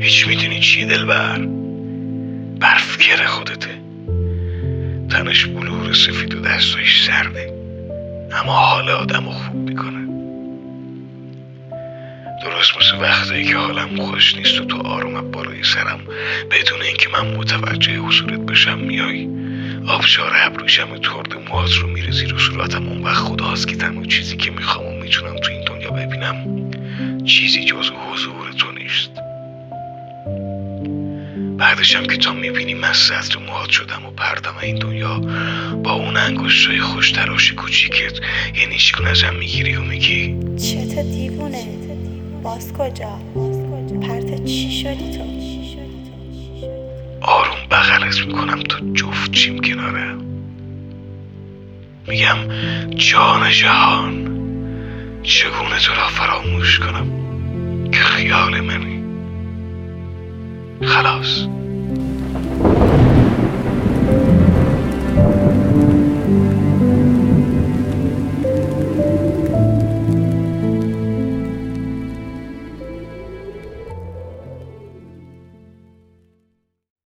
هیچ می‌دونی چیه دلبر؟ برفگره خودته. تنش بلور سفید و دستایش سرده. اما حال آدم رو خوب می‌کنه. درست مثل وقتایی که حالم خوش نیست و تو آروم بالای سرم بدون اینکه من متوجه حضورت بشم میای. آبشار ابروشم ترد موهات رو میرزی رو صورتم. اون وقت خداست که تنها چیزی که می‌خوام و می‌تونم تو این دنیا ببینم چیزی جز حضور تو بعدشم که تا می‌بینی من صدر موهات شدم و پردم این دنیا با اون انگشتای خوش تراش کوچیکت. یه نیشگون ازم می‌گیری و میگی چته دیوونه. باز کجا؟ پرت چی شدی تو؟ آروم بغلت می‌کنم تا جفت چیم کناره. میگم جان جهان چگونه تو را فراموش کنم؟ Jaros.